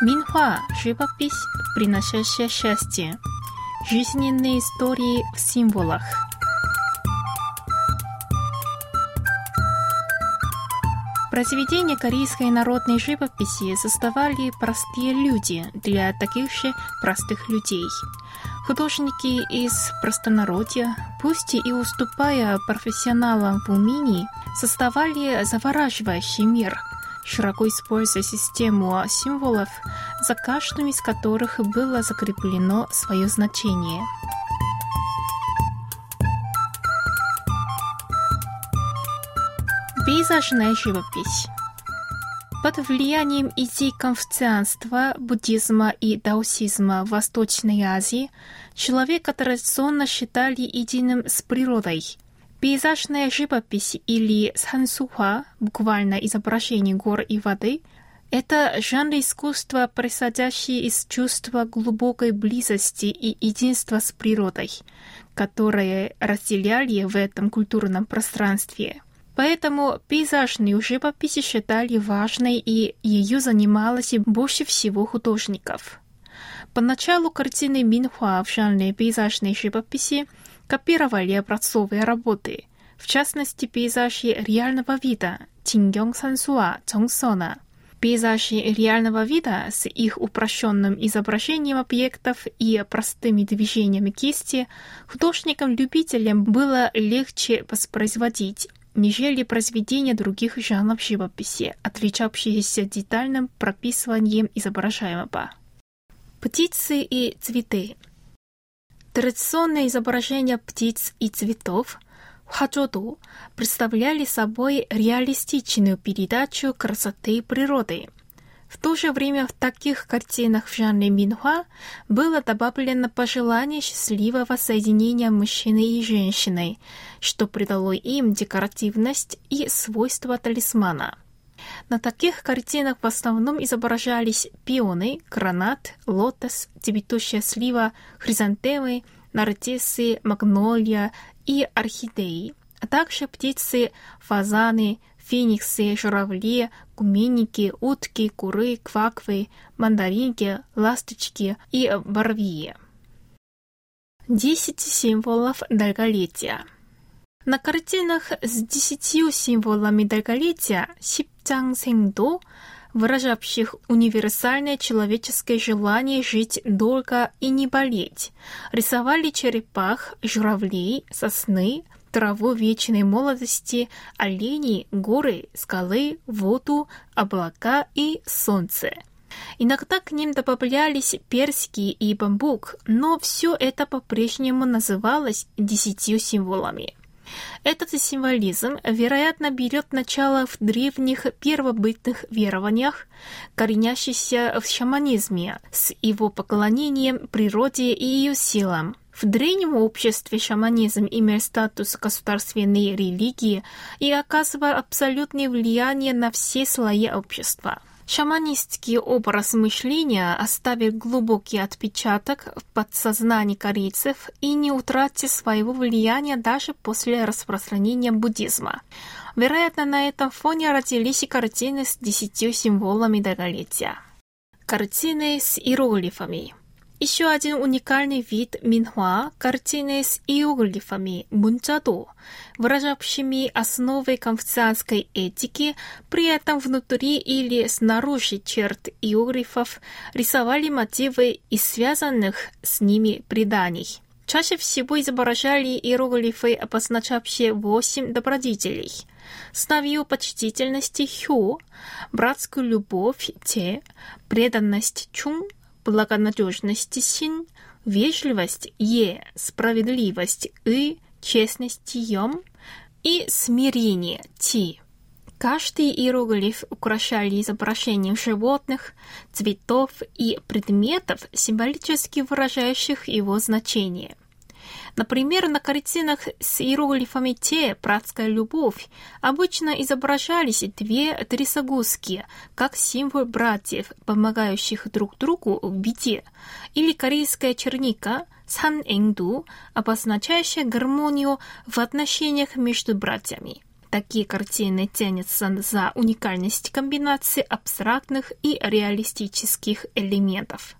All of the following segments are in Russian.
Минхуа – живопись, приносящая счастье. Жизненные истории в символах. Произведения корейской народной живописи создавали простые люди для таких же простых людей. Художники из простонародья, пусть и уступая профессионалам в умении, создавали завораживающий мир – широко используя систему символов, за каждым из которых было закреплено свое значение. Пейзажная живопись под влиянием идей конфуцианства, буддизма и даосизма в Восточной Азии человека традиционно считали единым с природой – Пейзажная живопись или сансуха, буквально изображение гор и воды, это жанр искусства, происходящий из чувства глубокой близости и единства с природой, которые разделяли в этом культурном пространстве. Поэтому пейзажную живопись считали важной, и ее занималось больше всего художников. Поначалу картины Минхуа в жанре пейзажной живописи копировали образцовые работы, в частности пейзажи реального вида Тингёng Сансуа Чонгсона. Пейзажи реального вида с их упрощенным изображением объектов и простыми движениями кисти художникам-любителям было легче воспроизводить, нежели произведения других жанров живописи, отличавшиеся детальным прописыванием изображаемого. Птицы и цветы – Традиционные изображения птиц и цветов Хаджоду представляли собой реалистичную передачу красоты природы. В то же время в таких картинах в жанре Минхуа было добавлено пожелание счастливого соединения мужчины и женщины, что придало им декоративность и свойства талисмана. На таких картинах в основном изображались пионы, гранат, лотос, цветущая слива, хризантемы, нарциссы, магнолия и орхидеи, а также птицы, фазаны, фениксы, журавли, куменники, утки, куры, кваквы, мандаринки, ласточки и барвии. Десять символов долголетия – на картинах с десятью символами долголетия Сипчангсeng도, выражавших универсальное человеческое желание жить долго и не болеть, рисовали черепах, журавлей, сосны, траву вечной молодости, оленей, горы, скалы, воду, облака и солнце. Иногда к ним добавлялись персики и бамбук, но все это по-прежнему называлось десятью символами. Этот символизм, вероятно, берет начало в древних первобытных верованиях, коренящихся в шаманизме, с его поклонением природе и ее силам. В древнем обществе шаманизм имел статус государственной религии и оказывал абсолютное влияние на все слои общества. Шаманистский образ мышления оставил глубокий отпечаток в подсознании корейцев и не утратил своего влияния даже после распространения буддизма. Вероятно, на этом фоне родились и картины с десятью символами долголетия. Картины с иероглифами – еще один уникальный вид минхуа – картины с иероглифами мунчадо, выражавшими основы конфуцианской этики, при этом внутри или снаружи черт иероглифов рисовали мотивы из связанных с ними преданий. Чаще всего изображали иероглифы, обозначавшие восемь добродетелей – снавью почтительности хю, братскую любовь те, преданность чун, благонадежности син, вежливость «е», справедливость «и», честность «ем» и смирение «ти». Каждый иероглиф украшали изображением животных, цветов и предметов, символически выражающих его значение. Например, на картинах с иероглифами «те» «братская любовь» обычно изображались две трясогузки, как символ братьев, помогающих друг другу в беде, или корейская черника «сан энгду», обозначающая гармонию в отношениях между братьями. Такие картины тянутся за уникальность комбинации абстрактных и реалистических элементов.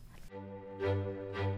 Ну,